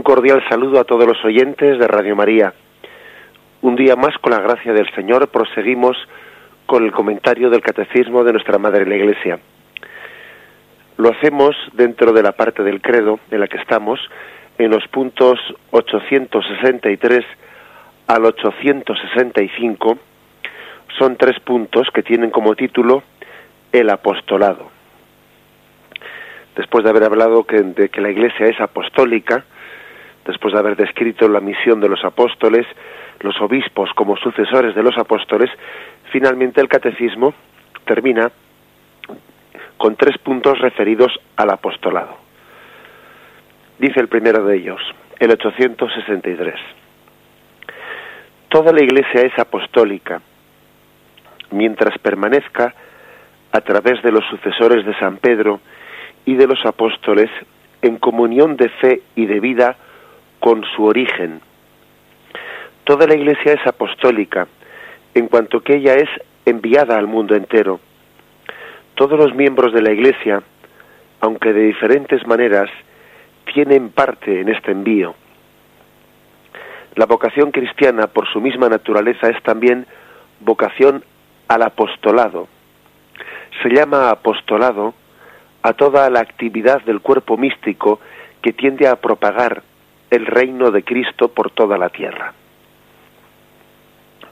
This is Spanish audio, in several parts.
Un cordial saludo a todos los oyentes de Radio María. Un día más, con la gracia del Señor, proseguimos con el comentario del Catecismo de nuestra Madre la Iglesia. Lo hacemos dentro de la parte del credo en la que estamos, en los puntos 863 al 865. Son tres puntos que tienen como título el apostolado. Después de haber hablado de que la Iglesia es apostólica, después de haber descrito la misión de los apóstoles, los obispos como sucesores de los apóstoles, finalmente el catecismo termina con tres puntos referidos al apostolado. Dice el primero de ellos, el 863. Toda la Iglesia es apostólica mientras permanezca a través de los sucesores de San Pedro y de los apóstoles en comunión de fe y de vida con su origen. Toda la Iglesia es apostólica, en cuanto que ella es enviada al mundo entero. Todos los miembros de la Iglesia, aunque de diferentes maneras, tienen parte en este envío. La vocación cristiana, por su misma naturaleza, es también vocación al apostolado. Se llama apostolado a toda la actividad del cuerpo místico que tiende a propagar el reino de Cristo por toda la tierra.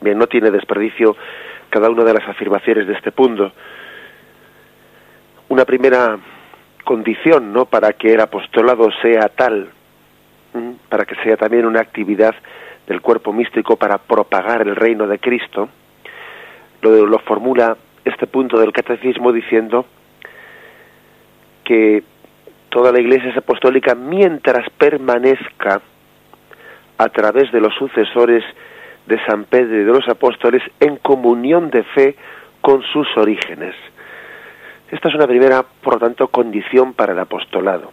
Bien, no tiene desperdicio cada una de las afirmaciones de este punto. Una primera condición, ¿no? Para que el apostolado sea tal, para que sea también una actividad del cuerpo místico para propagar el reino de Cristo, lo, formula este punto del catecismo diciendo que toda la Iglesia es apostólica mientras permanezca a través de los sucesores de San Pedro y de los apóstoles en comunión de fe con sus orígenes. Esta es una primera, por lo tanto, condición para el apostolado.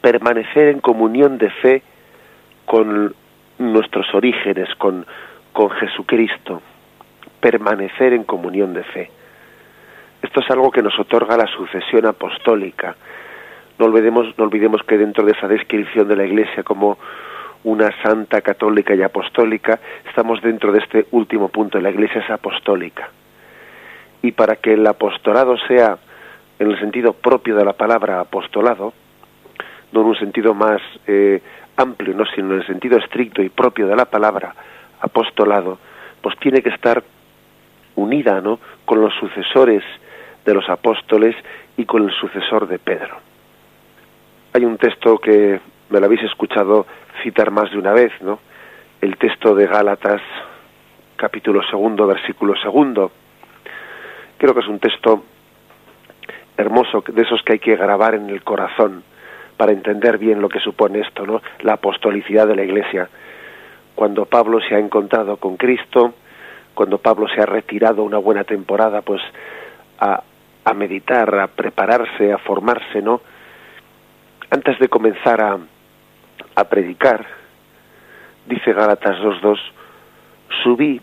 Permanecer en comunión de fe con nuestros orígenes, con, con Jesucristo. Permanecer en comunión de fe. Esto es algo que nos otorga la sucesión apostólica. No olvidemos, no olvidemos que dentro de esa descripción de la Iglesia como una santa católica y apostólica, estamos dentro de este último punto. La Iglesia es apostólica. Y para que el apostolado sea, en el sentido propio de la palabra apostolado, no en un sentido más eh, amplio, no, sino en el sentido estricto y propio de la palabra apostolado, pues tiene que estar unida, ¿no? con los sucesores de los apóstoles y con el sucesor de Pedro. Hay un texto que me lo habéis escuchado citar más de una vez, ¿no? El texto de Gálatas, capítulo segundo, versículo segundo. Creo que es un texto hermoso, de esos que hay que grabar en el corazón para entender bien lo que supone esto, ¿no? La apostolicidad de la Iglesia. Cuando Pablo se ha encontrado con Cristo, cuando Pablo se ha retirado una buena temporada, pues a, a meditar, a prepararse, a formarse, ¿no? Antes de comenzar a, a predicar, dice Gálatas 2.2, subí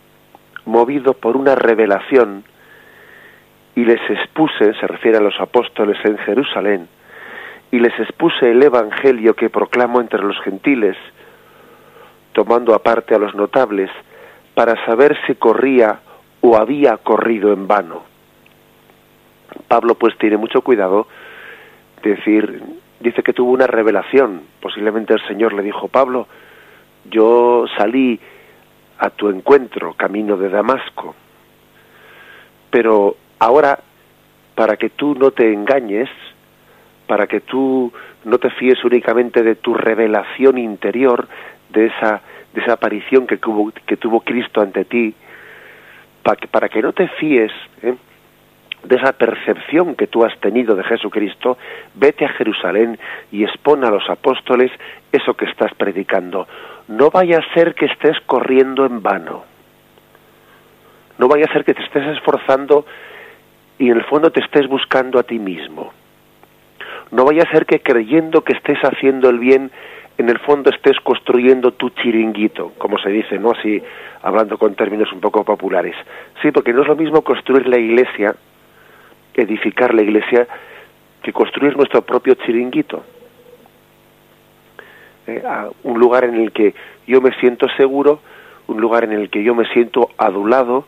movido por una revelación y les expuse, se refiere a los apóstoles en Jerusalén, y les expuse el Evangelio que proclamo entre los gentiles, tomando aparte a los notables, para saber si corría o había corrido en vano. Pablo pues tiene mucho cuidado de decir, dice que tuvo una revelación, posiblemente el Señor le dijo, Pablo, yo salí a tu encuentro, camino de Damasco, pero ahora, para que tú no te engañes, para que tú no te fíes únicamente de tu revelación interior, de esa, de esa aparición que tuvo, que tuvo Cristo ante ti, para que, no te fíes ¿eh? De esa percepción que tú has tenido de Jesucristo, vete a Jerusalén y expon a los apóstoles eso que estás predicando. No vaya a ser que estés corriendo en vano. No vaya a ser que te estés esforzando y en el fondo te estés buscando a ti mismo. No vaya a ser que creyendo que estés haciendo el bien, en el fondo estés construyendo tu chiringuito, como se dice, ¿no? Así, hablando con términos un poco populares. Sí, porque no es lo mismo construir la iglesia edificar la iglesia que construir nuestro propio chiringuito. eh, un lugar en el que yo me siento seguro, un lugar en el que yo me siento adulado,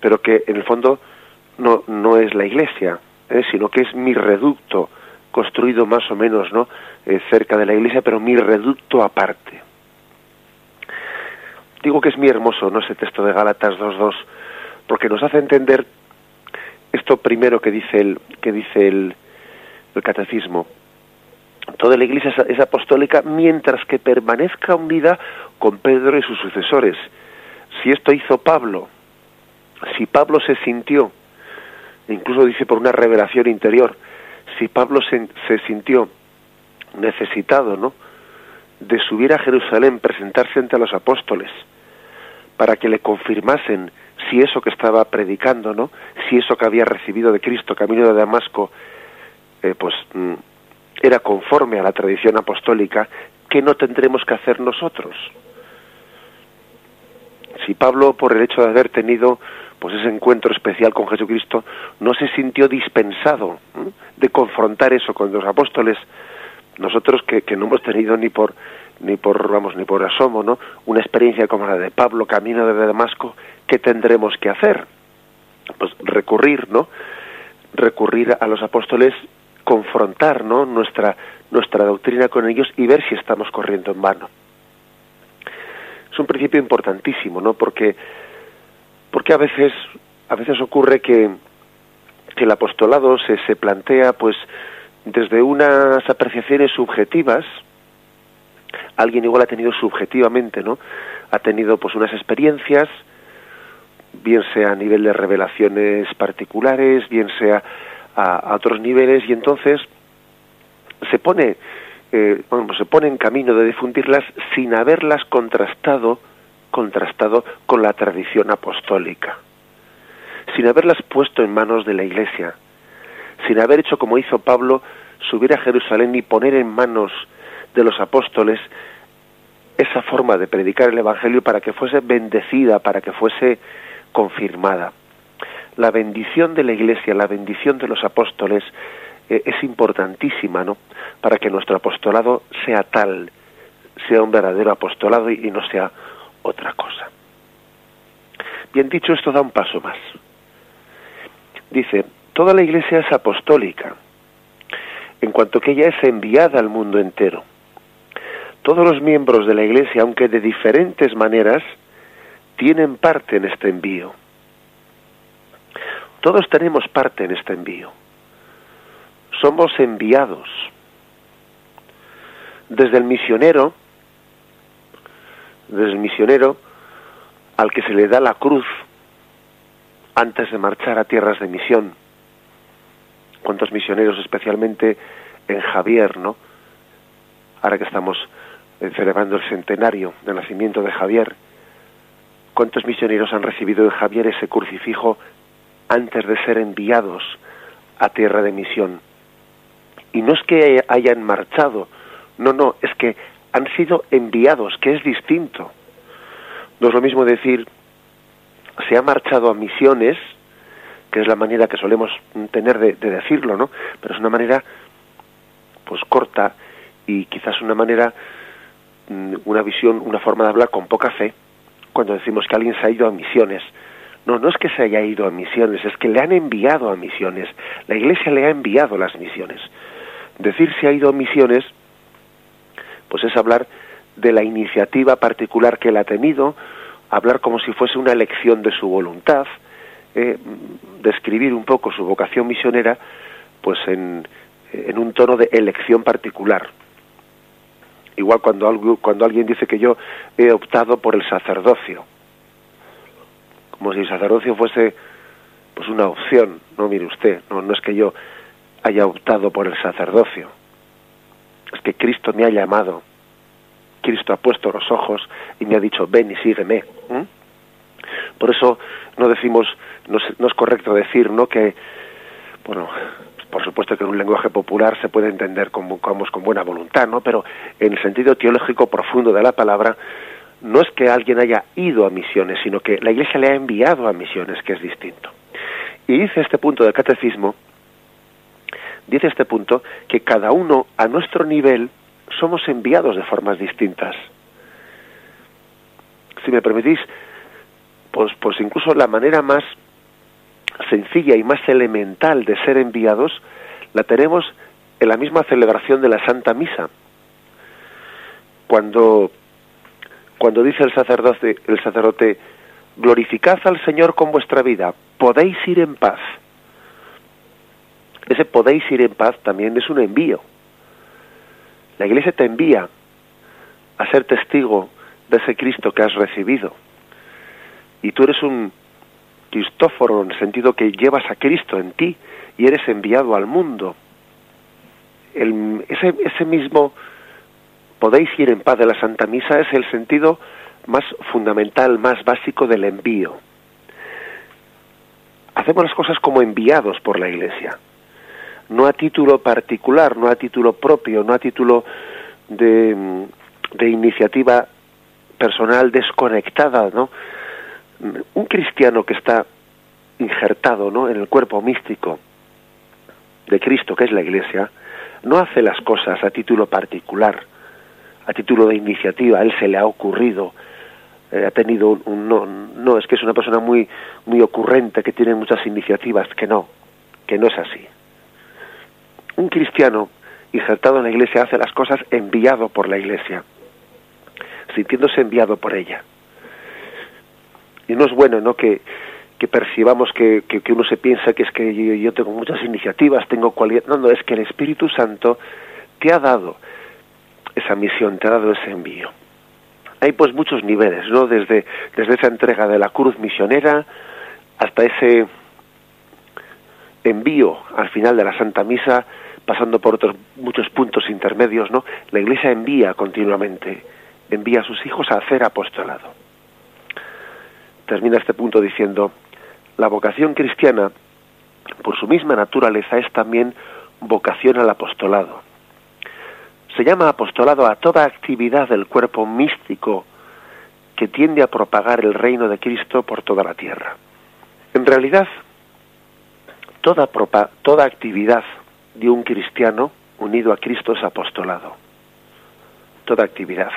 pero que en el fondo no, no es la iglesia, ¿eh? sino que es mi reducto, construido más o menos ¿no? Eh, cerca de la iglesia, pero mi reducto aparte. Digo que es muy hermoso ¿no? ese texto de Gálatas 2.2, porque nos hace entender esto primero que dice el, que dice el, el catecismo. Toda la iglesia es, apostólica mientras que permanezca unida con Pedro y sus sucesores. Si esto hizo Pablo, si Pablo se sintió, incluso dice por una revelación interior, si Pablo se, se sintió necesitado, ¿no? de subir a Jerusalén, presentarse ante los apóstoles, para que le confirmasen si eso que estaba predicando, ¿no? Si eso que había recibido de Cristo camino de Damasco, eh, pues mm, era conforme a la tradición apostólica, ¿qué no tendremos que hacer nosotros? Si Pablo, por el hecho de haber tenido pues ese encuentro especial con Jesucristo, no se sintió dispensado de confrontar eso con los apóstoles, nosotros que, no hemos tenido ni por ni por vamos ni por asomo no una experiencia como la de Pablo camino de Damasco qué tendremos que hacer pues recurrir no recurrir a los apóstoles confrontar no nuestra nuestra doctrina con ellos y ver si estamos corriendo en vano. Es un principio importantísimo no porque porque a veces a veces ocurre que que el apostolado se se plantea pues desde unas apreciaciones subjetivas alguien igual ha tenido subjetivamente, ¿no? Ha tenido pues unas experiencias, bien sea a nivel de revelaciones particulares, bien sea a, otros niveles, y entonces se pone, eh, bueno, pues se pone en camino de difundirlas sin haberlas contrastado, contrastado con la tradición apostólica, sin haberlas puesto en manos de la Iglesia, sin haber hecho como hizo Pablo, subir a Jerusalén y poner en manos de los apóstoles esa forma de predicar el Evangelio para que fuese bendecida, para que fuese confirmada. La bendición de la Iglesia, la bendición de los apóstoles eh, es importantísima, ¿no? Para que nuestro apostolado sea tal, sea un verdadero apostolado y, y no sea otra cosa. Bien dicho, esto da un paso más. Dice, toda la Iglesia es apostólica, en cuanto que ella es enviada al mundo entero todos los miembros de la Iglesia, aunque de diferentes maneras, tienen parte en este envío. Todos tenemos parte en este envío. Somos enviados. Desde el misionero, desde el misionero al que se le da la cruz antes de marchar a tierras de misión. ¿Cuántos misioneros, especialmente en Javier, no? Ahora que estamos celebrando el centenario del nacimiento de Javier. ¿Cuántos misioneros han recibido de Javier ese crucifijo antes de ser enviados a tierra de misión? Y no es que hayan marchado, no, no, es que han sido enviados, que es distinto. No es lo mismo decir, se ha marchado a misiones, que es la manera que solemos tener de, de decirlo, ¿no? Pero es una manera, pues corta y quizás una manera Mm, una visión, una forma de hablar con poca fe cuando decimos que alguien se ha ido a misiones. No, no es que se haya ido a misiones, es que le han enviado a misiones. La Iglesia le ha enviado las misiones. Decir se ha ido a misiones, pues es hablar de la iniciativa particular que él ha tenido, hablar como si fuese una elección de su voluntad, eh, describir un poco su vocación misionera, pues en, un tono de elección particular. Igual cuando, cuando alguien dice que yo he optado por el sacerdocio, como si el sacerdocio fuese pues una opción, no mire usted, no, no es que yo haya optado por el sacerdocio, es que Cristo me ha llamado, Cristo ha puesto los ojos y me ha dicho ven y sígueme. Por eso no decimos, no es, no es correcto decir, ¿no? que bueno, por supuesto que en un lenguaje popular se puede entender como, como con buena voluntad, ¿no? Pero en el sentido teológico profundo de la palabra, no es que alguien haya ido a misiones, sino que la Iglesia le ha enviado a misiones, que es distinto. Y dice este punto del catecismo, dice este punto, que cada uno a nuestro nivel somos enviados de formas distintas. Si me permitís, pues, pues incluso la manera más sencilla y más elemental de ser enviados la tenemos en la misma celebración de la Santa Misa. Cuando, cuando dice el sacerdote, el sacerdote, glorificad al Señor con vuestra vida, podéis ir en paz. Ese podéis ir en paz también es un envío. La Iglesia te envía a ser testigo de ese Cristo que has recibido. Y tú eres un Cristóforo en el sentido que llevas a Cristo en ti y eres enviado al mundo. El, ese, ese mismo podéis ir en paz de la Santa Misa es el sentido más fundamental, más básico del envío. Hacemos las cosas como enviados por la Iglesia no a título particular, no a título propio, no a título de, de iniciativa personal desconectada, ¿no? Un cristiano que está injertado, ¿no? En el cuerpo místico de Cristo, que es la Iglesia, no hace las cosas a título particular, a título de iniciativa. A él se le ha ocurrido, eh, ha tenido un, no, no es que es una persona muy muy ocurrente que tiene muchas iniciativas, que no, que no es así un cristiano insertado en la iglesia hace las cosas enviado por la iglesia, sintiéndose enviado por ella. Y no es bueno, ¿no? Que, percibamos que, que, uno se piensa que es que yo, tengo muchas iniciativas, tengo cualidad. No, no, es que el Espíritu Santo te ha dado esa misión, te ha dado ese envío. Hay pues muchos niveles, ¿no? Desde, desde esa entrega de la cruz misionera hasta ese envío al final de la Santa Misa pasando por otros muchos puntos intermedios, ¿no? La Iglesia envía continuamente, envía a sus hijos a hacer apostolado. Termina este punto diciendo, la vocación cristiana, por su misma naturaleza, es también vocación al apostolado. Se llama apostolado a toda actividad del cuerpo místico que tiende a propagar el reino de Cristo por toda la tierra. En realidad, toda, actividad de un cristiano unido a Cristo es apostolado. Toda actividad.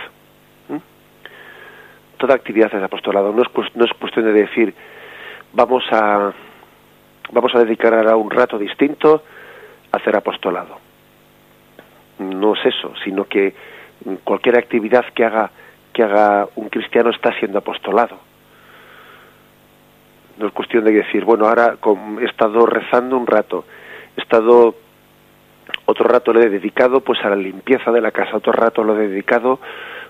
Toda actividad es apostolado. No es, no es cuestión de decir, vamos a, vamos a dedicar ahora un rato distinto a hacer apostolado. No es eso, sino que cualquier actividad que haga, que haga un cristiano está siendo apostolado. No es cuestión de decir, bueno, ahora he estado rezando un rato, he estado otro rato lo he dedicado pues a la limpieza de la casa, otro rato lo he dedicado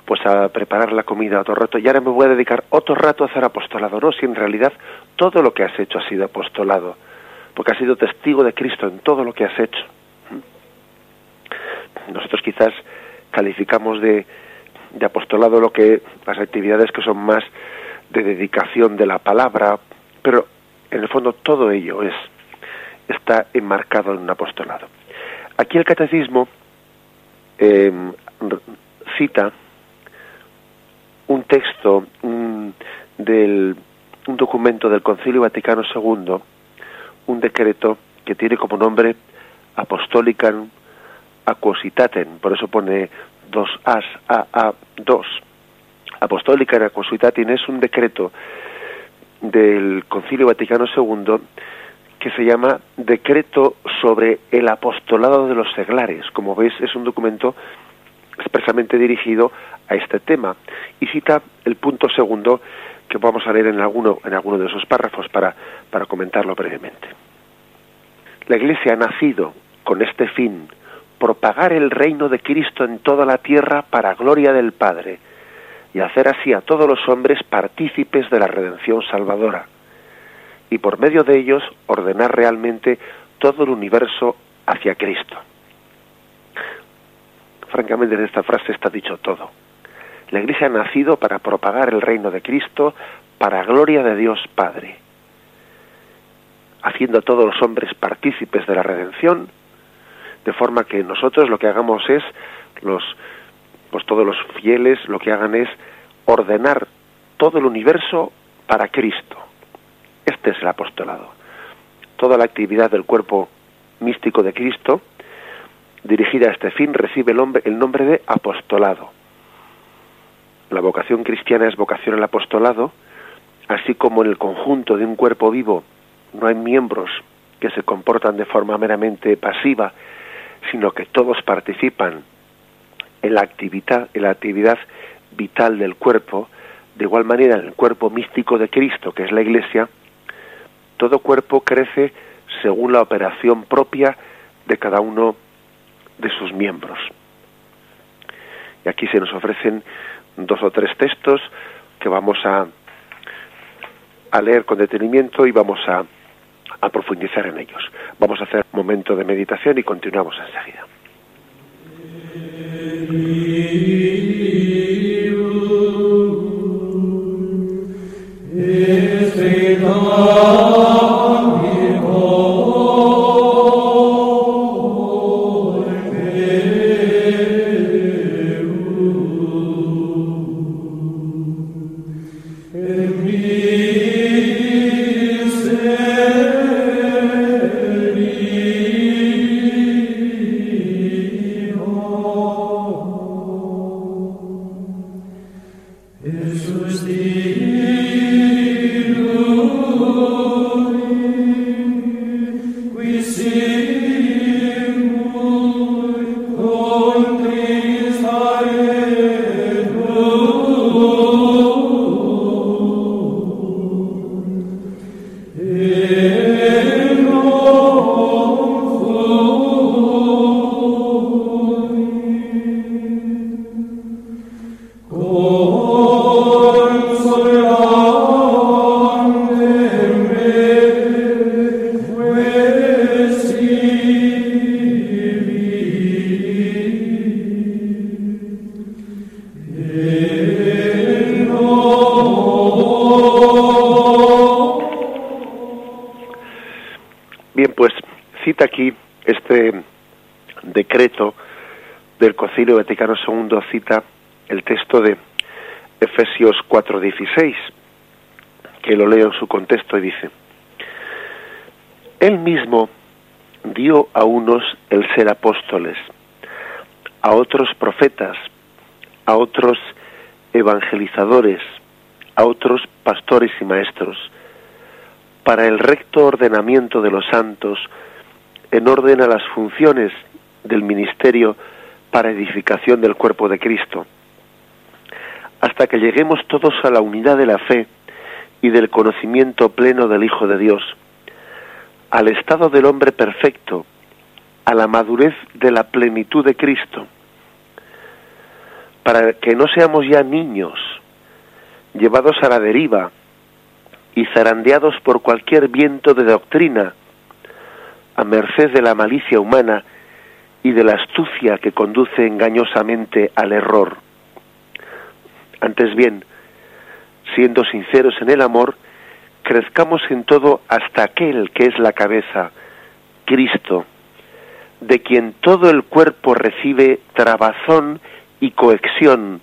pues a preparar la comida, otro rato, y ahora me voy a dedicar otro rato a hacer apostolado, no, si en realidad todo lo que has hecho ha sido apostolado, porque has sido testigo de Cristo en todo lo que has hecho. Nosotros quizás calificamos de, de apostolado lo que las actividades que son más de dedicación de la palabra, pero en el fondo todo ello es está enmarcado en un apostolado. Aquí el catecismo em, cita un texto del un documento del Concilio Vaticano II, un decreto que tiene como nombre Apostolicam Aquositatem, por eso pone dos as, a, a, dos. Apostolicam Aquositatem es un decreto del Concilio Vaticano II que se llama Decreto sobre el apostolado de los seglares. Como veis, es un documento expresamente dirigido a este tema y cita el punto segundo que vamos a leer en alguno, en alguno de esos párrafos para, para comentarlo brevemente. La Iglesia ha nacido con este fin, propagar el reino de Cristo en toda la tierra para gloria del Padre y hacer así a todos los hombres partícipes de la redención salvadora y por medio de ellos ordenar realmente todo el universo hacia Cristo. Francamente, en esta frase está dicho todo. La Iglesia ha nacido para propagar el reino de Cristo para gloria de Dios Padre, haciendo a todos los hombres partícipes de la redención, de forma que nosotros lo que hagamos es, los, pues todos los fieles lo que hagan es ordenar todo el universo para Cristo. Este es el apostolado. Toda la actividad del cuerpo místico de Cristo dirigida a este fin recibe el, nombre, el nombre de apostolado. La vocación cristiana es vocación al apostolado, así como en el conjunto de un cuerpo vivo no hay miembros que se comportan de forma meramente pasiva, sino que todos participan en la actividad, en la actividad vital del cuerpo, de igual manera en el cuerpo místico de Cristo, que es la Iglesia, todo cuerpo crece según la operación propia de cada uno de sus miembros. Y aquí se nos ofrecen dos o tres textos que vamos a, a leer con detenimiento y vamos a, a profundizar en ellos. Vamos a hacer un momento de meditación y continuamos enseguida. Dice, Él mismo dio a unos el ser apóstoles, a otros profetas, a otros evangelizadores, a otros pastores y maestros, para el recto ordenamiento de los santos, en orden a las funciones del ministerio para edificación del cuerpo de Cristo, hasta que lleguemos todos a la unidad de la fe y del conocimiento pleno del Hijo de Dios, al estado del hombre perfecto, a la madurez de la plenitud de Cristo, para que no seamos ya niños, llevados a la deriva y zarandeados por cualquier viento de doctrina, a merced de la malicia humana y de la astucia que conduce engañosamente al error. Antes bien, siendo sinceros en el amor, crezcamos en todo hasta aquel que es la cabeza, Cristo, de quien todo el cuerpo recibe trabazón y cohesión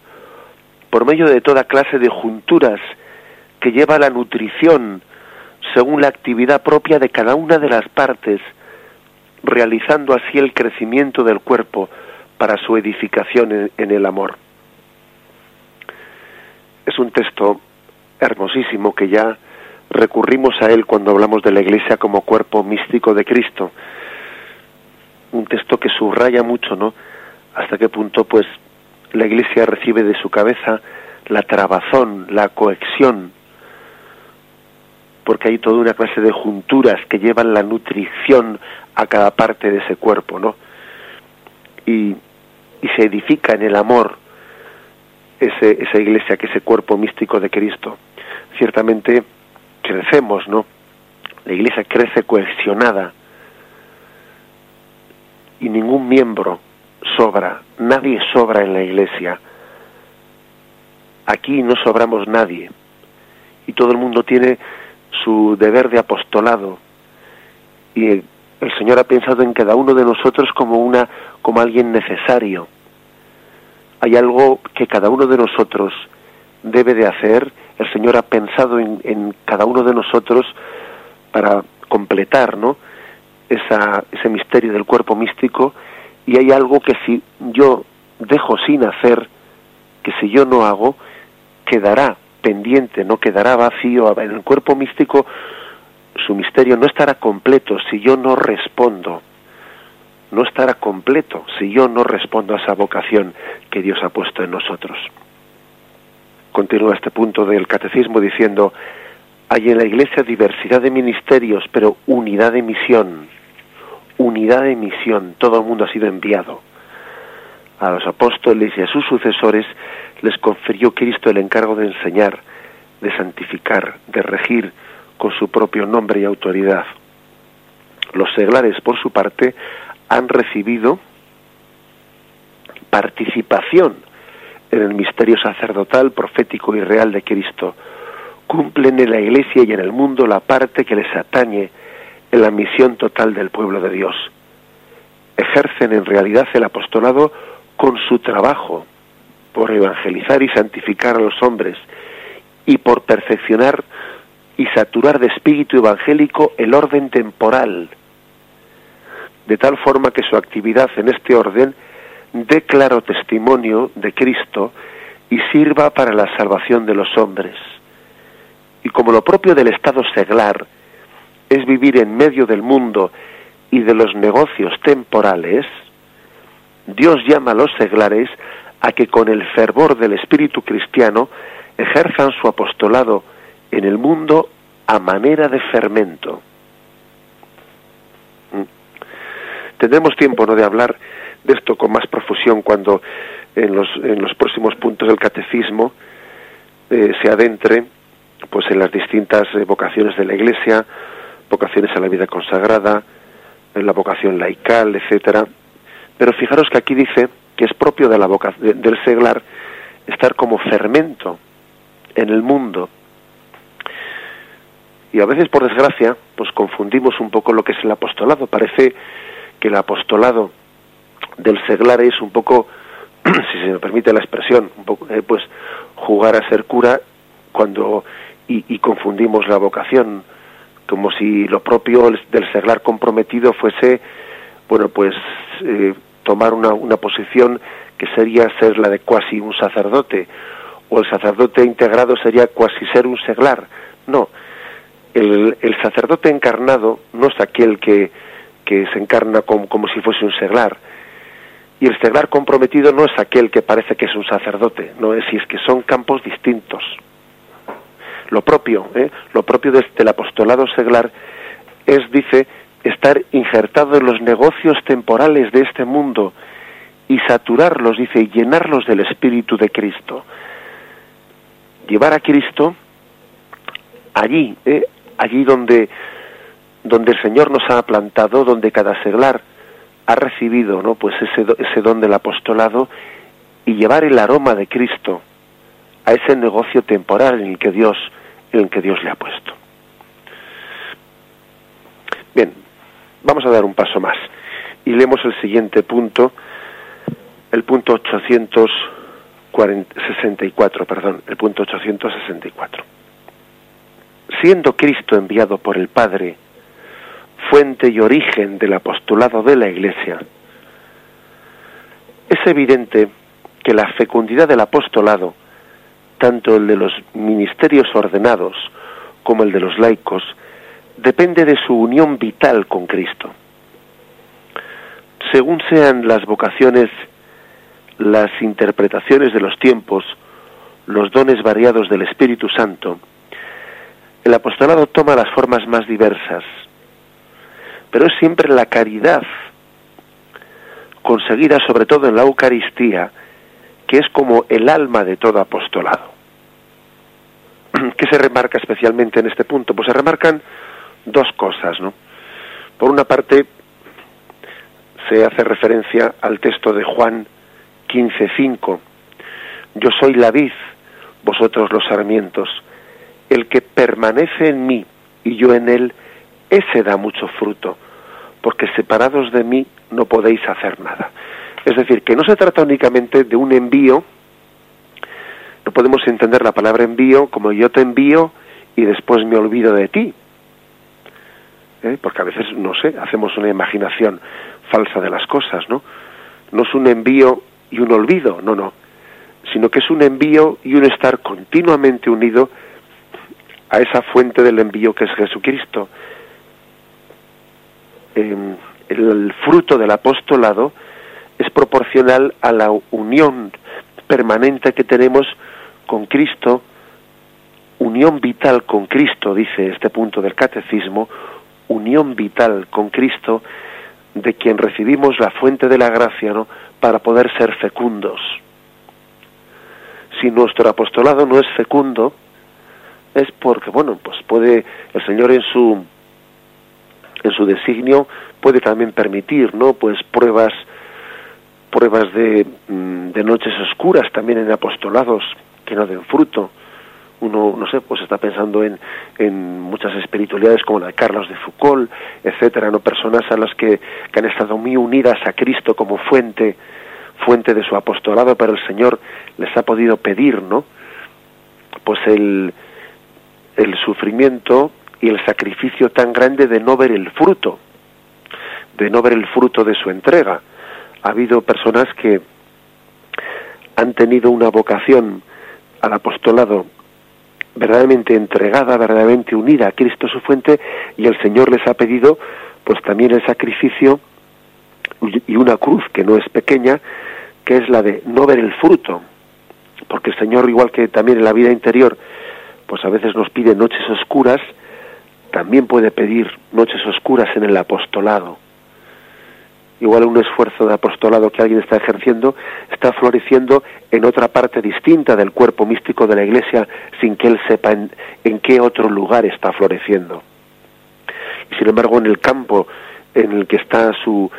por medio de toda clase de junturas que lleva la nutrición según la actividad propia de cada una de las partes, realizando así el crecimiento del cuerpo para su edificación en, el amor. Es un texto hermosísimo que ya recurrimos a él cuando hablamos de la Iglesia como cuerpo místico de Cristo. Un texto que subraya mucho, ¿no? Hasta qué punto, pues, la Iglesia recibe de su cabeza la trabazón, la cohesión, porque hay toda una clase de junturas que llevan la nutrición a cada parte de ese cuerpo, ¿no? Y, y se edifica en el amor ese, esa iglesia, que ese cuerpo místico de Cristo. Ciertamente crecemos, ¿no? La iglesia crece cohesionada y ningún miembro sobra, nadie sobra en la iglesia. Aquí no sobramos nadie y todo el mundo tiene su deber de apostolado y el Señor ha pensado en cada uno de nosotros como una como alguien necesario. Hay algo que cada uno de nosotros debe de hacer. El Señor ha pensado en, cada uno de nosotros para completar, ¿no? Esa, ese misterio del cuerpo místico y hay algo que si yo dejo sin hacer, que si yo no hago, quedará pendiente, no quedará vacío. En el cuerpo místico su misterio no estará completo si yo no respondo. No estará completo si yo no respondo a esa vocación que Dios ha puesto en nosotros. Continúa este punto del catecismo diciendo, hay en la Iglesia diversidad de ministerios, pero unidad de misión. Unidad de misión. Todo el mundo ha sido enviado. A los apóstoles y a sus sucesores les confirió Cristo el encargo de enseñar, de santificar, de regir con su propio nombre y autoridad. Los seglares, por su parte, han recibido participación en el misterio sacerdotal, profético y real de Cristo. Cumplen en la Iglesia y en el mundo la parte que les atañe en la misión total del pueblo de Dios. Ejercen en realidad el apostolado con su trabajo, por evangelizar y santificar a los hombres y por perfeccionar y saturar de espíritu evangélico el orden temporal, de tal forma que su actividad en este orden dé claro testimonio de Cristo y sirva para la salvación de los hombres. Y como lo propio del Estado seglar es vivir en medio del mundo y de los negocios temporales, Dios llama a los seglares a que con el fervor del espíritu cristiano ejerzan su apostolado en el mundo a manera de fermento. ¿Mm? Tendremos tiempo ¿no? de hablar de esto con más profusión cuando en los, en los próximos puntos del catecismo eh, se adentre pues en las distintas eh, vocaciones de la Iglesia, vocaciones a la vida consagrada, en la vocación laical, etcétera. Pero fijaros que aquí dice que es propio de la boca, del seglar estar como fermento en el mundo. Y a veces, por desgracia, pues confundimos un poco lo que es el apostolado. Parece que el apostolado del seglar es un poco, si se me permite la expresión, un poco, eh, pues jugar a ser cura cuando y, confundimos la vocación, como si lo propio del seglar comprometido fuese, bueno, pues eh, tomar una, una posición que sería ser la de cuasi un sacerdote, o el sacerdote integrado sería cuasi ser un seglar. No, el, el sacerdote encarnado no es aquel que, que se encarna como, como si fuese un seglar, y el seglar comprometido no es aquel que parece que es un sacerdote, no es, si es que son campos distintos. Lo propio, ¿eh? lo propio del apostolado seglar es, dice, estar injertado en los negocios temporales de este mundo y saturarlos, dice, y llenarlos del Espíritu de Cristo. Llevar a Cristo allí, ¿eh? allí donde, donde el Señor nos ha plantado, donde cada seglar ha recibido, ¿no? Pues ese, ese don del apostolado y llevar el aroma de Cristo a ese negocio temporal en el que Dios, en el que Dios le ha puesto. Bien, Vamos a dar un paso más y leemos el siguiente punto, el punto 864, perdón, el punto 864. Siendo Cristo enviado por el Padre, fuente y origen del apostolado de la Iglesia, es evidente que la fecundidad del apostolado, tanto el de los ministerios ordenados como el de los laicos, depende de su unión vital con Cristo. Según sean las vocaciones, las interpretaciones de los tiempos, los dones variados del Espíritu Santo, el apostolado toma las formas más diversas, pero es siempre la caridad, conseguida sobre todo en la Eucaristía, que es como el alma de todo apostolado. ¿Qué se remarca especialmente en este punto? Pues se remarcan dos cosas, ¿no? Por una parte, se hace referencia al texto de Juan 15:5. Yo soy la vid, vosotros los sarmientos. El que permanece en mí y yo en él, ese da mucho fruto, porque separados de mí no podéis hacer nada. Es decir, que no se trata únicamente de un envío, no podemos entender la palabra envío como yo te envío y después me olvido de ti, ¿eh? porque a veces, no sé, hacemos una imaginación falsa de las cosas, ¿no? no es un envío y un olvido, no, no, sino que es un envío y un estar continuamente unido a esa fuente del envío que es Jesucristo. El fruto del apostolado es proporcional a la unión permanente que tenemos con Cristo, unión vital con Cristo, dice este punto del catecismo, unión vital con Cristo, de quien recibimos la fuente de la gracia, ¿no? para poder ser fecundos. Si nuestro apostolado no es fecundo, es porque, bueno, pues puede el Señor en su en su designio puede también permitir, ¿no? Pues pruebas pruebas de, mm, de noches oscuras también en apostolados que no den fruto. Uno, no sé, pues está pensando en, en muchas espiritualidades como la de Carlos de Foucault, etcétera, no personas a las que, que han estado muy unidas a Cristo como fuente fuente de su apostolado, pero el Señor les ha podido pedir, ¿no? Pues el, el sufrimiento y el sacrificio tan grande de no ver el fruto, de no ver el fruto de su entrega. Ha habido personas que han tenido una vocación al apostolado verdaderamente entregada, verdaderamente unida a Cristo su fuente, y el Señor les ha pedido pues también el sacrificio y una cruz que no es pequeña, que es la de no ver el fruto, porque el Señor, igual que también en la vida interior, pues a veces nos pide noches oscuras, también puede pedir noches oscuras en el apostolado. Igual un esfuerzo de apostolado que alguien está ejerciendo está floreciendo en otra parte distinta del cuerpo místico de la Iglesia sin que él sepa en, en qué otro lugar está floreciendo. Y sin embargo, en el campo en el que está su,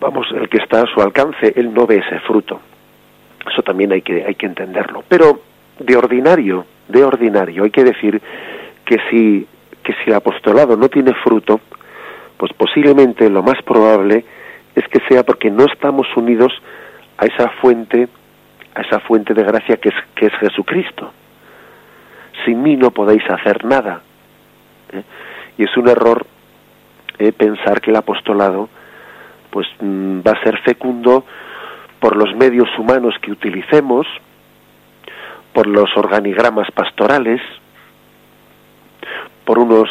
vamos, el que está a su alcance, él no ve ese fruto. Eso también hay que, hay que entenderlo. Pero de ordinario, de ordinario, hay que decir que si, que si el apostolado no tiene fruto, pues posiblemente lo más probable es que sea porque no estamos unidos a esa fuente, a esa fuente de gracia que es, que es Jesucristo. Sin mí no podéis hacer nada. ¿eh? Y es un error eh, pensar que el apostolado pues mm, va a ser fecundo por los medios humanos que utilicemos, por los organigramas pastorales, por unos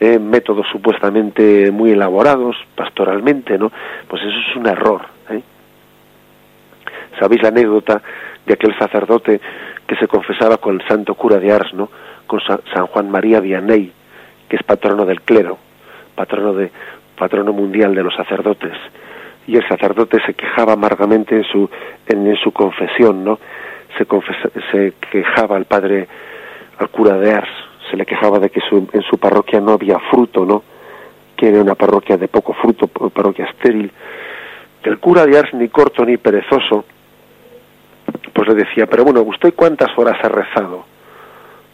eh, métodos supuestamente muy elaborados pastoralmente, ¿no? Pues eso es un error. ¿eh? ¿Sabéis la anécdota de aquel sacerdote que se confesaba con el santo cura de Ars, ¿no? Con San Juan María Vianney, que es patrono del clero, patrono de patrono mundial de los sacerdotes, y el sacerdote se quejaba amargamente en su, en, su confesión, ¿no? Se, se quejaba al padre, al cura de Ars, se le quejaba de que en su parroquia no había fruto, ¿no? Que era una parroquia de poco fruto, parroquia estéril. El cura de Ars, ni corto ni perezoso, pues le decía, pero bueno, ¿usted cuántas horas ha rezado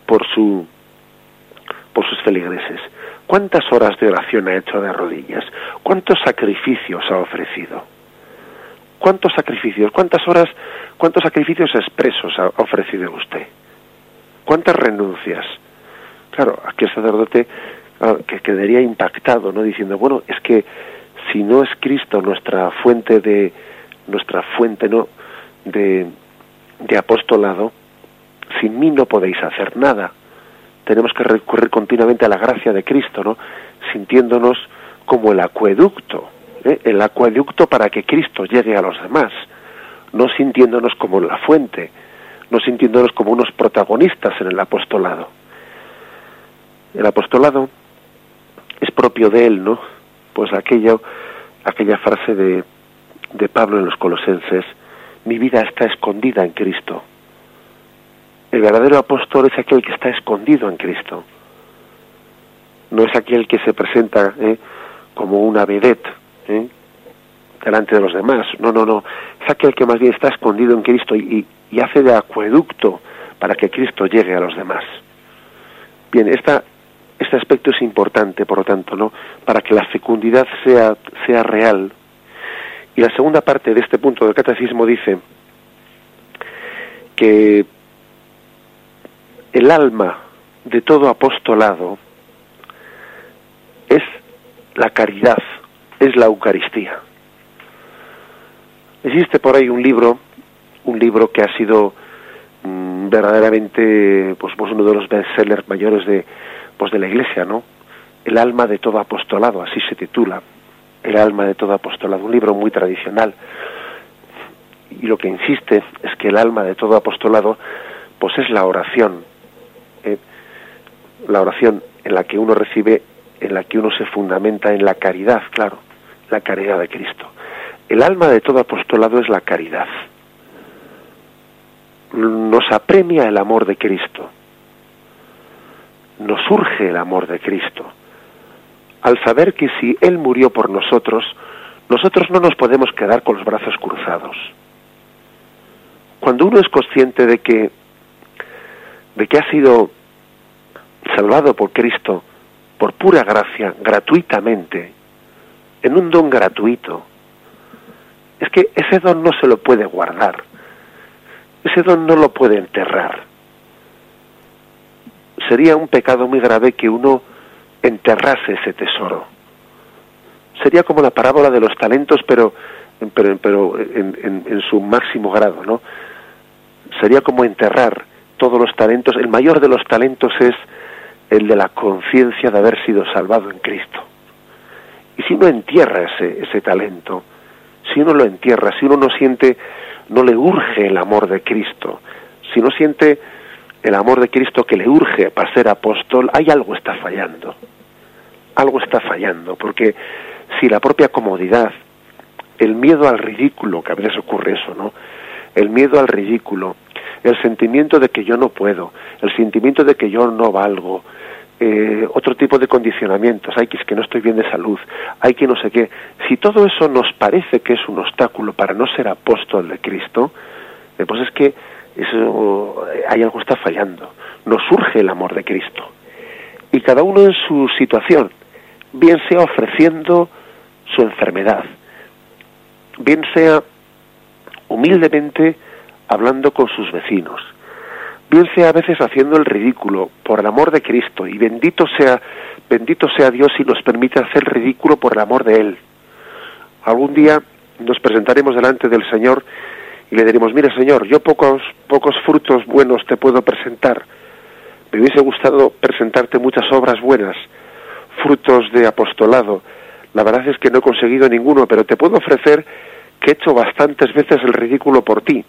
por su por sus feligreses? ¿Cuántas horas de oración ha hecho de rodillas? ¿Cuántos sacrificios ha ofrecido? ¿Cuántos sacrificios? ¿Cuántas horas? ¿Cuántos sacrificios expresos ha ofrecido usted? ¿Cuántas renuncias? Claro, aquí el sacerdote que quedaría impactado, ¿no? Diciendo, bueno, es que si no es Cristo nuestra fuente de nuestra fuente, ¿no? de, de apostolado, sin mí no podéis hacer nada tenemos que recurrir continuamente a la gracia de Cristo, ¿no? Sintiéndonos como el acueducto, ¿eh? el acueducto para que Cristo llegue a los demás, no sintiéndonos como la fuente, no sintiéndonos como unos protagonistas en el apostolado. El apostolado es propio de él, ¿no? Pues aquello, aquella frase de, de Pablo en los Colosenses, mi vida está escondida en Cristo el verdadero apóstol es aquel que está escondido en Cristo. No es aquel que se presenta ¿eh? como una vedette ¿eh? delante de los demás. No, no, no. Es aquel que más bien está escondido en Cristo y, hace de acueducto para que Cristo llegue a los demás. Bien, esta, este aspecto es importante, por lo tanto, ¿no? Para que la fecundidad sea, sea real. Y la segunda parte de este punto del catecismo dice que el alma de todo apostolado es la caridad, es la Eucaristía. Existe por ahí un libro, un libro que ha sido mm, verdaderamente pues, pues, uno de los bestsellers mayores de, pues, de la Iglesia, ¿no? El alma de todo apostolado, así se titula. El alma de todo apostolado, un libro muy tradicional. Y lo que insiste es que el alma de todo apostolado, pues es la oración. ¿eh? La oración en la que uno recibe, en la que uno se fundamenta en la caridad, claro, la caridad de Cristo. El alma de todo apostolado es la caridad. Nos apremia el amor de Cristo. Nos surge el amor de Cristo. Al saber que si Él murió por nosotros, nosotros no nos podemos quedar con los brazos cruzados. Cuando uno es consciente de que de que ha sido salvado por Cristo por pura gracia, gratuitamente, en un don gratuito, es que ese don no se lo puede guardar, ese don no lo puede enterrar. Sería un pecado muy grave que uno enterrase ese tesoro. Sería como la parábola de los talentos, pero, pero, pero en, en su máximo grado, ¿no? Sería como enterrar todos los talentos. El mayor de los talentos es el de la conciencia de haber sido salvado en Cristo. Y si uno entierra ese, ese talento, si uno lo entierra, si uno no siente, no le urge el amor de Cristo, si no siente el amor de Cristo que le urge para ser apóstol, hay algo está fallando. Algo está fallando, porque si la propia comodidad, el miedo al ridículo, que a veces ocurre eso, ¿no? El miedo al ridículo, el sentimiento de que yo no puedo, el sentimiento de que yo no valgo, eh, otro tipo de condicionamientos, hay que es que no estoy bien de salud, hay que no sé qué. Si todo eso nos parece que es un obstáculo para no ser apóstol de Cristo, eh, pues es que eso, hay algo está fallando. Nos surge el amor de Cristo. Y cada uno en su situación, bien sea ofreciendo su enfermedad, bien sea humildemente hablando con sus vecinos, bien sea a veces haciendo el ridículo por el amor de Cristo y bendito sea bendito sea Dios y nos permite hacer ridículo por el amor de él. Algún día nos presentaremos delante del Señor y le diremos, mire Señor, yo pocos pocos frutos buenos te puedo presentar. Me hubiese gustado presentarte muchas obras buenas, frutos de apostolado. La verdad es que no he conseguido ninguno, pero te puedo ofrecer que he hecho bastantes veces el ridículo por ti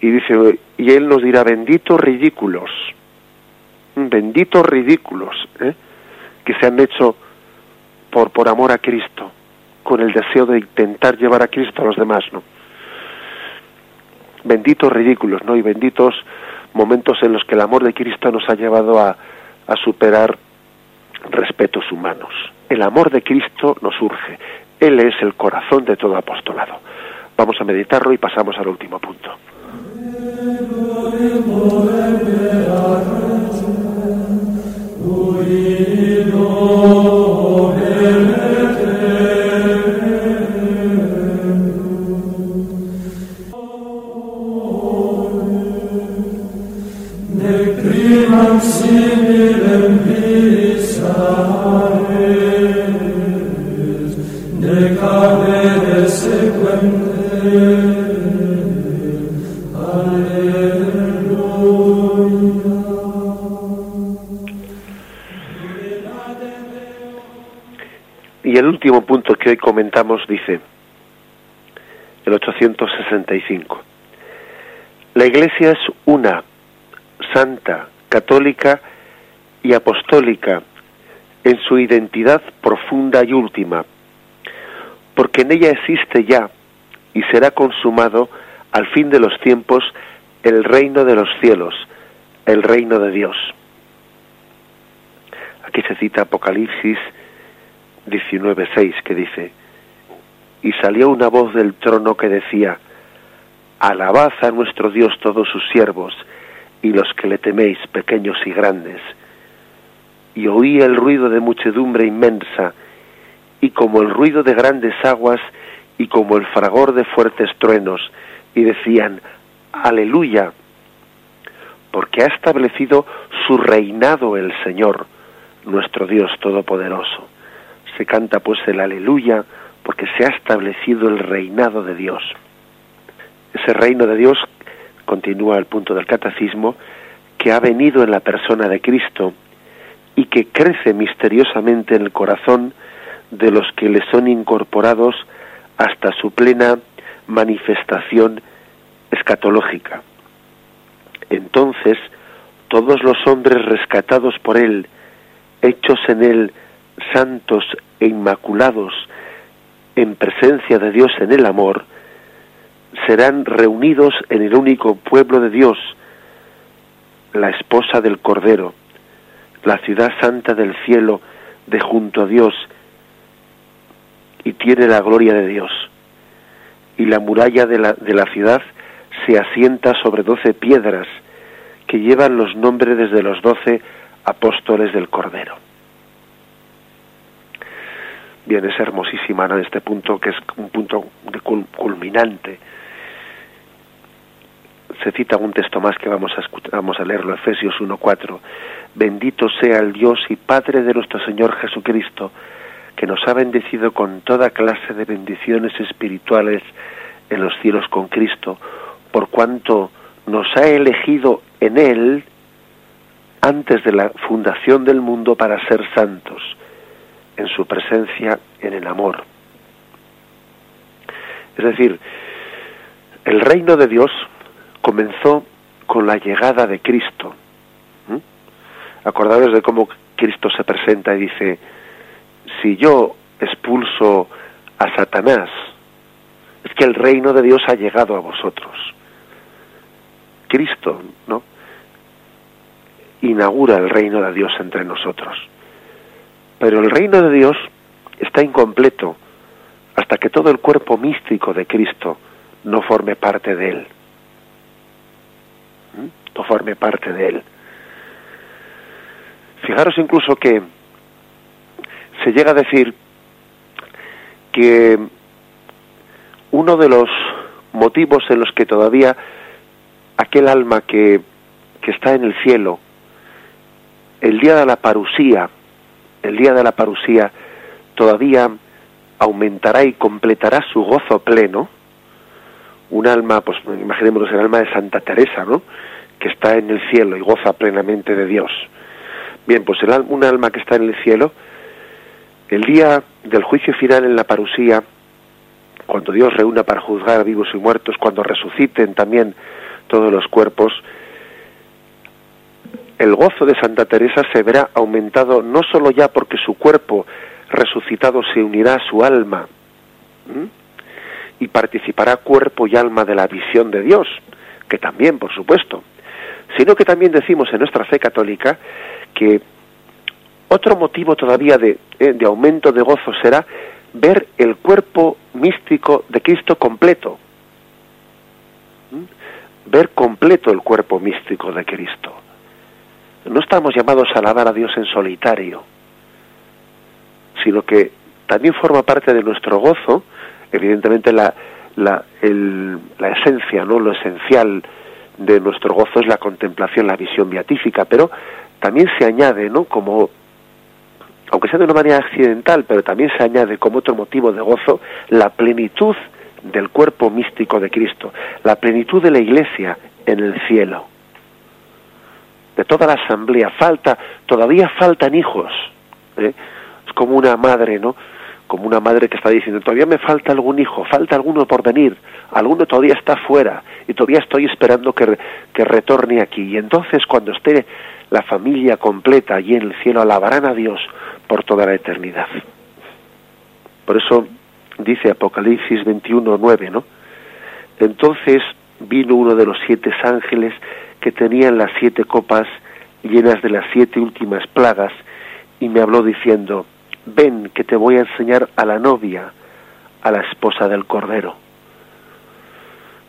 y dice, y él nos dirá, benditos ridículos, benditos ridículos, ¿eh? que se han hecho por, por amor a Cristo, con el deseo de intentar llevar a Cristo a los demás, ¿no? Benditos ridículos, ¿no? Y benditos momentos en los que el amor de Cristo nos ha llevado a, a superar respetos humanos. El amor de Cristo nos urge. Él es el corazón de todo apostolado. Vamos a meditarlo y pasamos al último punto. Último punto que hoy comentamos dice, el 865, la Iglesia es una, santa, católica y apostólica en su identidad profunda y última, porque en ella existe ya y será consumado al fin de los tiempos el reino de los cielos, el reino de Dios. Aquí se cita Apocalipsis 19.6 que dice, y salió una voz del trono que decía, Alabad a nuestro Dios todos sus siervos y los que le teméis, pequeños y grandes. Y oí el ruido de muchedumbre inmensa, y como el ruido de grandes aguas, y como el fragor de fuertes truenos, y decían, Aleluya, porque ha establecido su reinado el Señor, nuestro Dios Todopoderoso se canta pues el aleluya porque se ha establecido el reinado de Dios. ese reino de Dios, continúa el punto del catecismo, que ha venido en la persona de Cristo y que crece misteriosamente en el corazón de los que le son incorporados hasta su plena manifestación escatológica. Entonces, todos los hombres rescatados por él, hechos en él santos e inmaculados en presencia de Dios en el amor, serán reunidos en el único pueblo de Dios, la esposa del Cordero, la ciudad santa del cielo de junto a Dios, y tiene la gloria de Dios. Y la muralla de la, de la ciudad se asienta sobre doce piedras que llevan los nombres desde los doce apóstoles del Cordero. Bien, es hermosísima en este punto, que es un punto culminante. Se cita un texto más que vamos a, vamos a leerlo, Efesios 1.4. Bendito sea el Dios y Padre de nuestro Señor Jesucristo, que nos ha bendecido con toda clase de bendiciones espirituales en los cielos con Cristo, por cuanto nos ha elegido en Él antes de la fundación del mundo para ser santos en su presencia, en el amor. Es decir, el reino de Dios comenzó con la llegada de Cristo. ¿Mm? de cómo Cristo se presenta y dice, si yo expulso a Satanás, es que el reino de Dios ha llegado a vosotros. Cristo, ¿no? Inaugura el reino de Dios entre nosotros. Pero el reino de Dios está incompleto hasta que todo el cuerpo místico de Cristo no forme parte de él. ¿Mm? No forme parte de él. Fijaros incluso que se llega a decir que uno de los motivos en los que todavía aquel alma que, que está en el cielo, el día de la parusía, el día de la parusía todavía aumentará y completará su gozo pleno, un alma, pues imaginémonos el alma de Santa Teresa, ¿no? que está en el cielo y goza plenamente de Dios. Bien, pues el, un alma que está en el cielo, el día del juicio final en la parusía, cuando Dios reúna para juzgar a vivos y muertos, cuando resuciten también todos los cuerpos, el gozo de Santa Teresa se verá aumentado no sólo ya porque su cuerpo resucitado se unirá a su alma y participará cuerpo y alma de la visión de Dios, que también, por supuesto, sino que también decimos en nuestra fe católica que otro motivo todavía de, eh, de aumento de gozo será ver el cuerpo místico de Cristo completo, ver completo el cuerpo místico de Cristo no estamos llamados a alabar a Dios en solitario, sino que también forma parte de nuestro gozo, evidentemente la, la, la esencia, no lo esencial de nuestro gozo es la contemplación, la visión beatífica, pero también se añade, ¿no? Como, aunque sea de una manera accidental, pero también se añade como otro motivo de gozo la plenitud del cuerpo místico de Cristo, la plenitud de la Iglesia en el cielo de toda la asamblea, falta, todavía faltan hijos. ¿eh? Es como una madre, ¿no? Como una madre que está diciendo, todavía me falta algún hijo, falta alguno por venir, alguno todavía está fuera y todavía estoy esperando que, que retorne aquí. Y entonces cuando esté la familia completa allí en el cielo, alabarán a Dios por toda la eternidad. Por eso dice Apocalipsis 21, 9, ¿no? Entonces vino uno de los siete ángeles que tenían las siete copas llenas de las siete últimas plagas, y me habló diciendo, ven que te voy a enseñar a la novia, a la esposa del Cordero.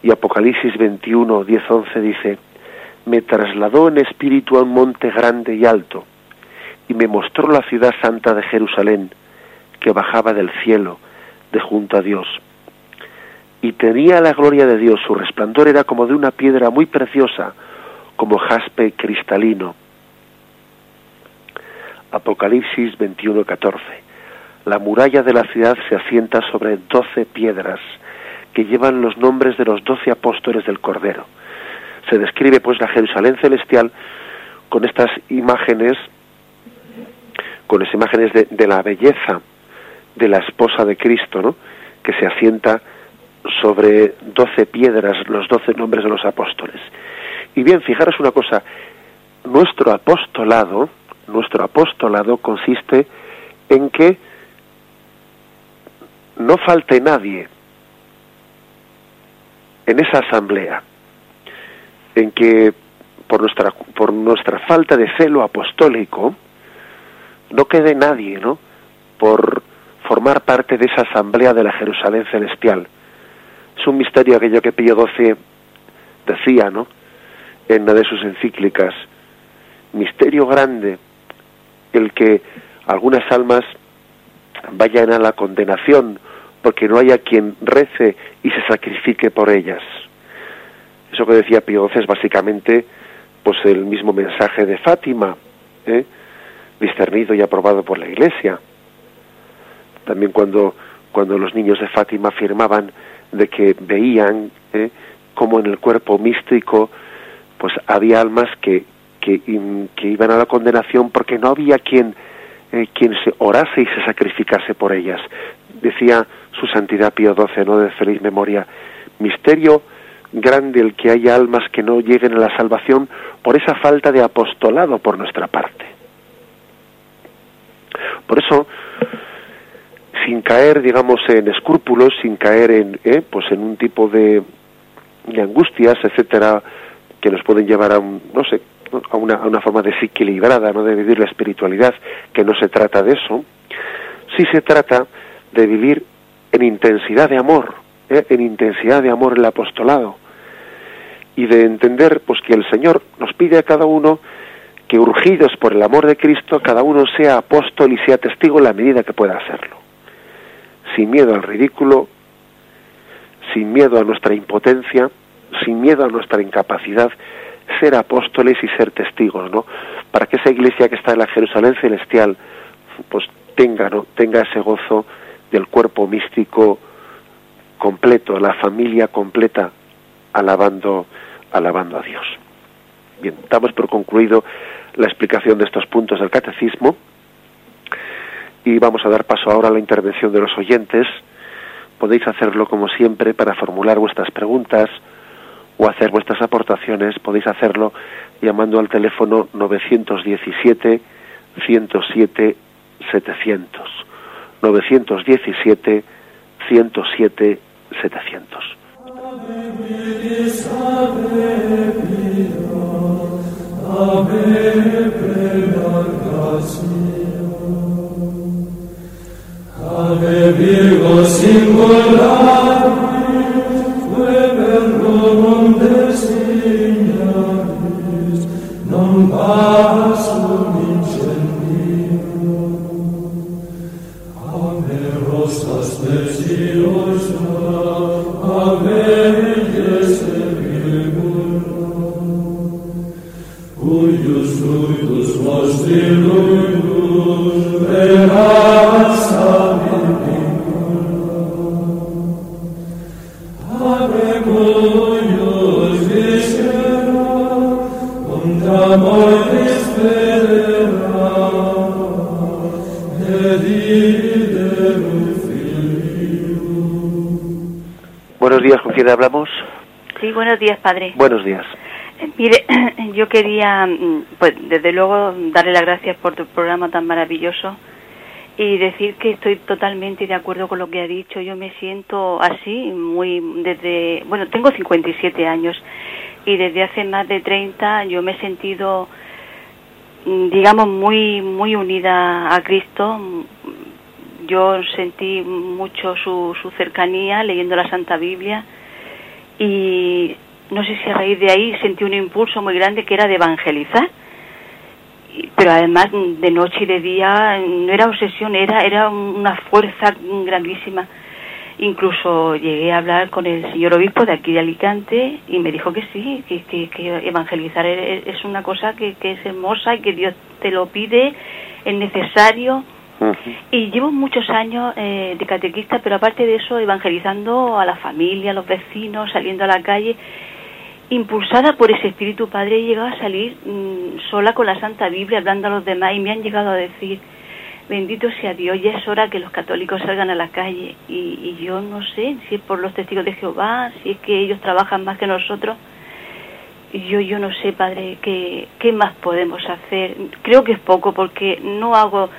Y Apocalipsis 21, 10, 11 dice, me trasladó en espíritu a un monte grande y alto, y me mostró la ciudad santa de Jerusalén, que bajaba del cielo, de junto a Dios. Y tenía la gloria de Dios, su resplandor era como de una piedra muy preciosa, como jaspe cristalino. Apocalipsis 21:14. La muralla de la ciudad se asienta sobre doce piedras que llevan los nombres de los doce apóstoles del Cordero. Se describe pues la Jerusalén celestial con estas imágenes, con las imágenes de, de la belleza de la esposa de Cristo, ¿no? que se asienta sobre doce piedras, los doce nombres de los apóstoles. Y bien, fijaros una cosa, nuestro apostolado, nuestro apostolado consiste en que no falte nadie en esa asamblea, en que por nuestra, por nuestra falta de celo apostólico no quede nadie, ¿no? Por formar parte de esa asamblea de la Jerusalén celestial. Es un misterio aquello que Pío XII decía, ¿no? En una de sus encíclicas, misterio grande el que algunas almas vayan a la condenación porque no haya quien rece y se sacrifique por ellas. Eso que decía Pío es básicamente pues el mismo mensaje de Fátima, ¿eh? discernido y aprobado por la Iglesia. También cuando, cuando los niños de Fátima afirmaban de que veían ¿eh? como en el cuerpo místico pues había almas que, que, iban a la condenación porque no había quien, eh, quien se orase y se sacrificase por ellas. Decía su santidad Pío XII, ¿no? de feliz memoria, misterio grande el que haya almas que no lleguen a la salvación por esa falta de apostolado por nuestra parte. Por eso, sin caer, digamos, en escrúpulos, sin caer en, eh, pues en un tipo de, de angustias, etcétera, que nos pueden llevar a un, no sé, a una, a una forma desequilibrada, no de vivir la espiritualidad, que no se trata de eso, sí se trata de vivir en intensidad de amor, ¿eh? en intensidad de amor el apostolado. Y de entender pues que el Señor nos pide a cada uno que urgidos por el amor de Cristo cada uno sea apóstol y sea testigo en la medida que pueda hacerlo. Sin miedo al ridículo sin miedo a nuestra impotencia sin miedo a nuestra incapacidad ser apóstoles y ser testigos no para que esa iglesia que está en la Jerusalén celestial pues tenga no tenga ese gozo del cuerpo místico completo, la familia completa, alabando, alabando a Dios. Bien, damos por concluido la explicación de estos puntos del catecismo y vamos a dar paso ahora a la intervención de los oyentes. Podéis hacerlo como siempre para formular vuestras preguntas o hacer vuestras aportaciones. Podéis hacerlo llamando al teléfono 917 107 700. 917 107 700. Ave Virgo singular, rerum des Signalis, non pas Buenos días, ¿con quién hablamos? Sí, buenos días, padre. Buenos días. Mire, yo quería, mm, pues desde luego, darle las gracias por tu programa tan maravilloso y decir que estoy totalmente de acuerdo con lo que ha dicho. Yo me siento así, muy desde, bueno, tengo 57 años y desde hace más de 30 yo me he sentido, digamos, muy, muy unida a Cristo. Yo sentí mucho su, su cercanía leyendo la Santa Biblia y no sé si a raíz de ahí sentí un impulso muy grande que era de evangelizar pero además de noche y de día no era obsesión era era una fuerza grandísima incluso llegué a hablar con el señor obispo de aquí de Alicante y me dijo que sí que, que, que evangelizar es una cosa que, que es hermosa y que Dios te lo pide es necesario Y llevo muchos años eh, de catequista, pero aparte de eso, evangelizando a la familia, a los vecinos, saliendo a la calle. Impulsada por ese Espíritu Padre, he llegado a salir mm, sola con la Santa Biblia, hablando a los demás, y me han llegado a decir, bendito sea Dios, ya es hora que los católicos salgan a la calle. Y, y yo no sé si es por los testigos de Jehová, si es que ellos trabajan más que nosotros. Yo yo no sé padre qué, qué más podemos hacer. Creo que es poco porque no hago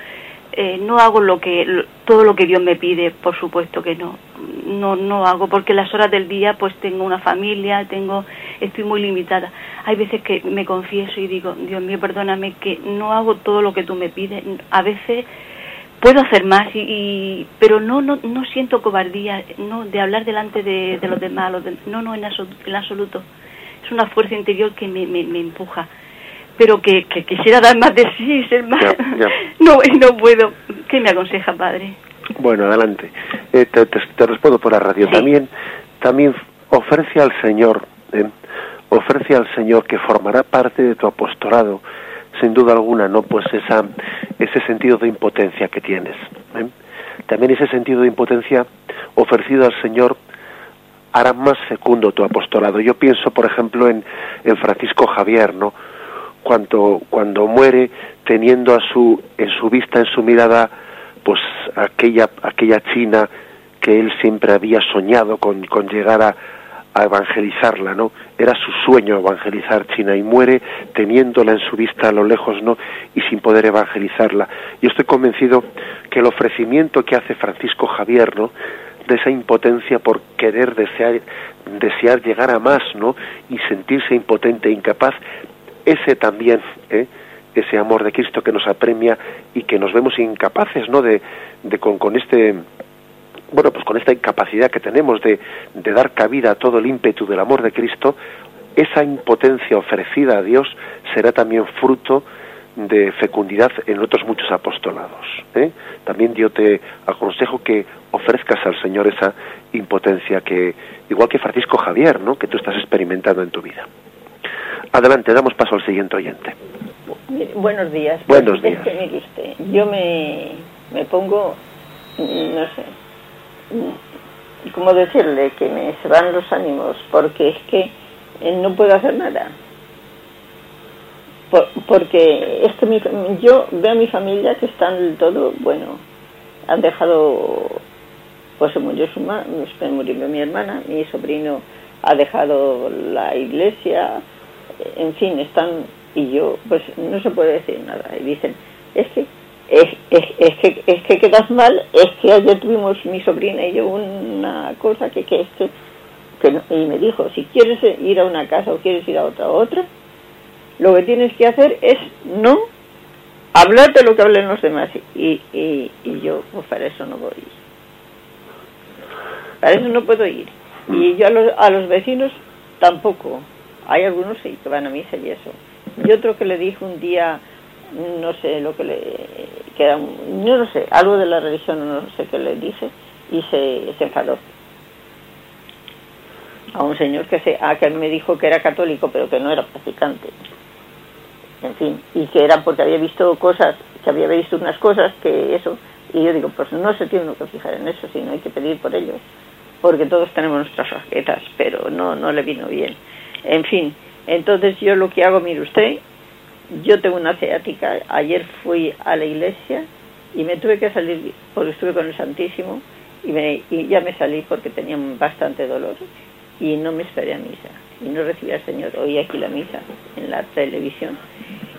eh, no hago lo que todo lo que Dios me pide por supuesto que no. No no hago porque las horas del día pues tengo una familia tengo estoy muy limitada hay veces que me confieso y digo Dios mío perdóname que no hago todo lo que tú me pides a veces puedo hacer más y, pero no no no siento cobardía no de hablar delante de, de los demás no no en, en absoluto es una fuerza interior que me, me, me empuja pero que, que, quisiera dar más de sí, ser más... no, no puedo. ¿Qué me aconseja, padre? Bueno, adelante. Eh, te, te, respondo por la radio. También, también ofrece al Señor, eh, ofrece al Señor que formará parte de tu apostolado, sin duda alguna, ¿no? Pues esa, ese sentido de impotencia que tienes. ¿eh? También ese sentido de impotencia ofrecido al Señor hará más fecundo tu apostolado. Yo pienso, por ejemplo, en, en Francisco Javier, ¿no? Cuando, cuando muere, teniendo a su, en su vista, en su mirada, pues aquella, aquella China que él siempre había soñado con, con llegar a, a evangelizarla, ¿no? Era su sueño evangelizar China y muere teniéndola en su vista a lo lejos, ¿no? Y sin poder evangelizarla. Yo estoy convencido que el ofrecimiento que hace Francisco Javier, ¿no? de esa impotencia por querer desear, desear llegar a más, ¿no? Y sentirse impotente e incapaz, ese también, ¿eh? ese amor de Cristo que nos apremia y que nos vemos incapaces, ¿no? De, de con, con este bueno, pues con esta incapacidad que tenemos de, de dar cabida a todo el ímpetu del amor de Cristo, esa impotencia ofrecida a Dios será también fruto de fecundidad en otros muchos apostolados. ¿eh? También yo te aconsejo que ofrezcas al Señor esa impotencia que, igual que Francisco Javier, ¿no? que tú estás experimentando en tu vida. Adelante, damos paso al siguiente oyente. Buenos días. Buenos días. yo me, me pongo, no sé, ¿cómo decirle? Que me se van los ánimos, porque es que no puedo hacer nada porque es que mi, yo veo a mi familia que están del todo, bueno, han dejado, pues se murió su murió mi hermana, mi sobrino ha dejado la iglesia, en fin, están, y yo, pues no se puede decir nada. Y dicen, es que, es, es, que, es que quedas mal, es que ayer tuvimos mi sobrina y yo una cosa que, que es que y me dijo, si quieres ir a una casa o quieres ir a otra, otra, lo que tienes que hacer es no hablar de lo que hablen los demás. Y, y, yo, pues para eso no voy. Para eso no puedo ir. Y yo a los, a los vecinos tampoco. Hay algunos sí que van a misa y eso. Y otro que le dije un día, no sé lo que le. que era, yo no sé, algo de la religión, no sé qué le dije, y se, se enfadó a un señor que se a que me dijo que era católico pero que no era practicante en fin, y que era porque había visto cosas, que había visto unas cosas que eso, y yo digo, pues no se tiene que fijar en eso, sino hay que pedir por ellos, porque todos tenemos nuestras raquetas, pero no, no le vino bien. En fin, entonces yo lo que hago, mire usted, yo tengo una ciática, ayer fui a la iglesia y me tuve que salir porque estuve con el Santísimo y, me, y ya me salí porque tenía bastante dolor y no me esperé a misa y no recibí al Señor. Oí aquí la misa en la televisión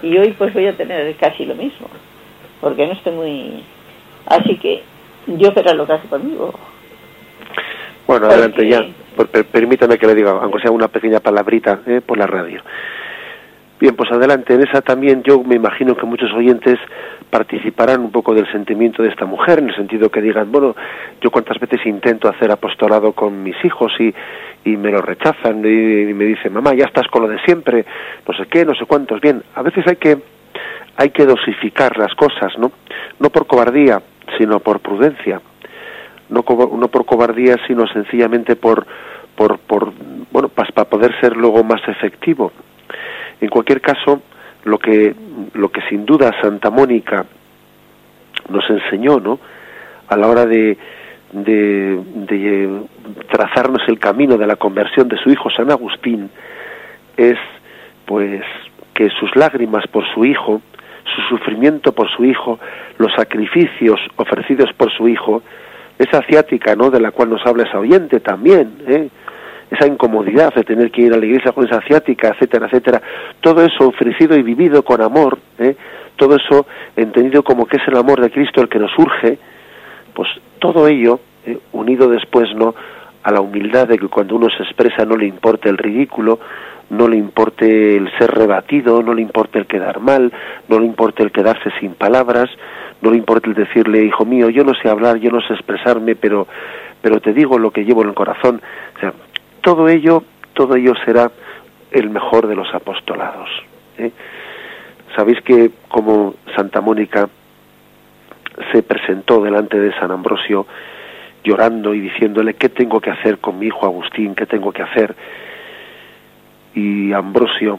y hoy pues voy a tener casi lo mismo porque no estoy muy... Así que Dios verá lo que hace conmigo. Bueno, adelante ya. permítame que le diga, aunque sea una pequeña palabrita ¿eh? por la radio. Bien, pues adelante. En esa también yo me imagino que muchos oyentes participarán un poco del sentimiento de esta mujer, en el sentido que digan, bueno, yo cuántas veces intento hacer apostolado con mis hijos y, y me lo rechazan y, me dicen, mamá, ya estás con lo de siempre, no sé qué, no sé cuántos. Bien, a veces hay que, hay que dosificar las cosas, ¿no? No por cobardía, sino por prudencia. No, no por cobardía, sino sencillamente por, por, por bueno, para poder ser luego más efectivo. En cualquier caso, lo que, lo que sin duda Santa Mónica nos enseñó, ¿no? A la hora de, de, trazarnos el camino de la conversión de su hijo San Agustín, es pues que sus lágrimas por su hijo, su sufrimiento por su hijo, los sacrificios ofrecidos por su hijo, esa ciática, ¿no? De la cual nos habla esa oyente también, ¿eh? Esa incomodidad de tener que ir a la iglesia con esa ciática, etcétera, etcétera, todo eso ofrecido y vivido con amor, ¿eh? todo eso entendido como que es el amor de Cristo el que nos urge, pues todo ello, ¿eh? unido después, ¿no? a la humildad de que cuando uno se expresa no le importa el ridículo, no le importe el ser rebatido, no le importa el quedar mal, no le importa el quedarse sin palabras, no le importa el decirle, hijo mío, yo no sé hablar, yo no sé expresarme, pero, pero te digo lo que llevo en el corazón. Todo ello, todo ello será el mejor de los apostolados. ¿eh? Sabéis que como Santa Mónica se presentó delante de San Ambrosio llorando y diciéndole qué tengo que hacer con mi hijo Agustín, qué tengo que hacer y Ambrosio,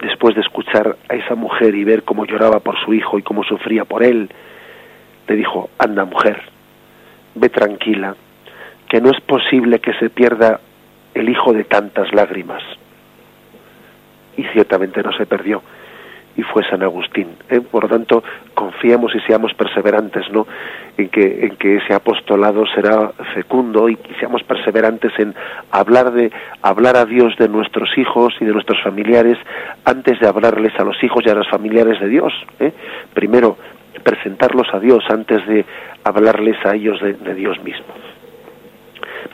después de escuchar a esa mujer y ver cómo lloraba por su hijo y cómo sufría por él, le dijo, anda mujer, ve tranquila, que no es posible que se pierda el hijo de tantas lágrimas. Y ciertamente no se perdió, y fue San Agustín. ¿eh? Por lo tanto, confiemos y seamos perseverantes, ¿no? En que, en que ese apostolado será fecundo y seamos perseverantes en hablar de hablar a Dios de nuestros hijos y de nuestros familiares antes de hablarles a los hijos y a los familiares de Dios. ¿eh? Primero presentarlos a Dios antes de hablarles a ellos de, de Dios mismo.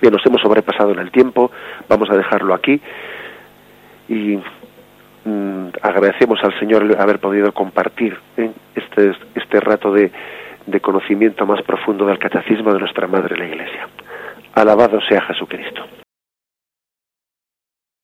Bien, nos hemos sobrepasado en el tiempo, vamos a dejarlo aquí y Mm, agradecemos al Señor haber podido compartir ¿eh? este, este rato de, de conocimiento más profundo del catecismo de nuestra Madre la Iglesia. Alabado sea Jesucristo.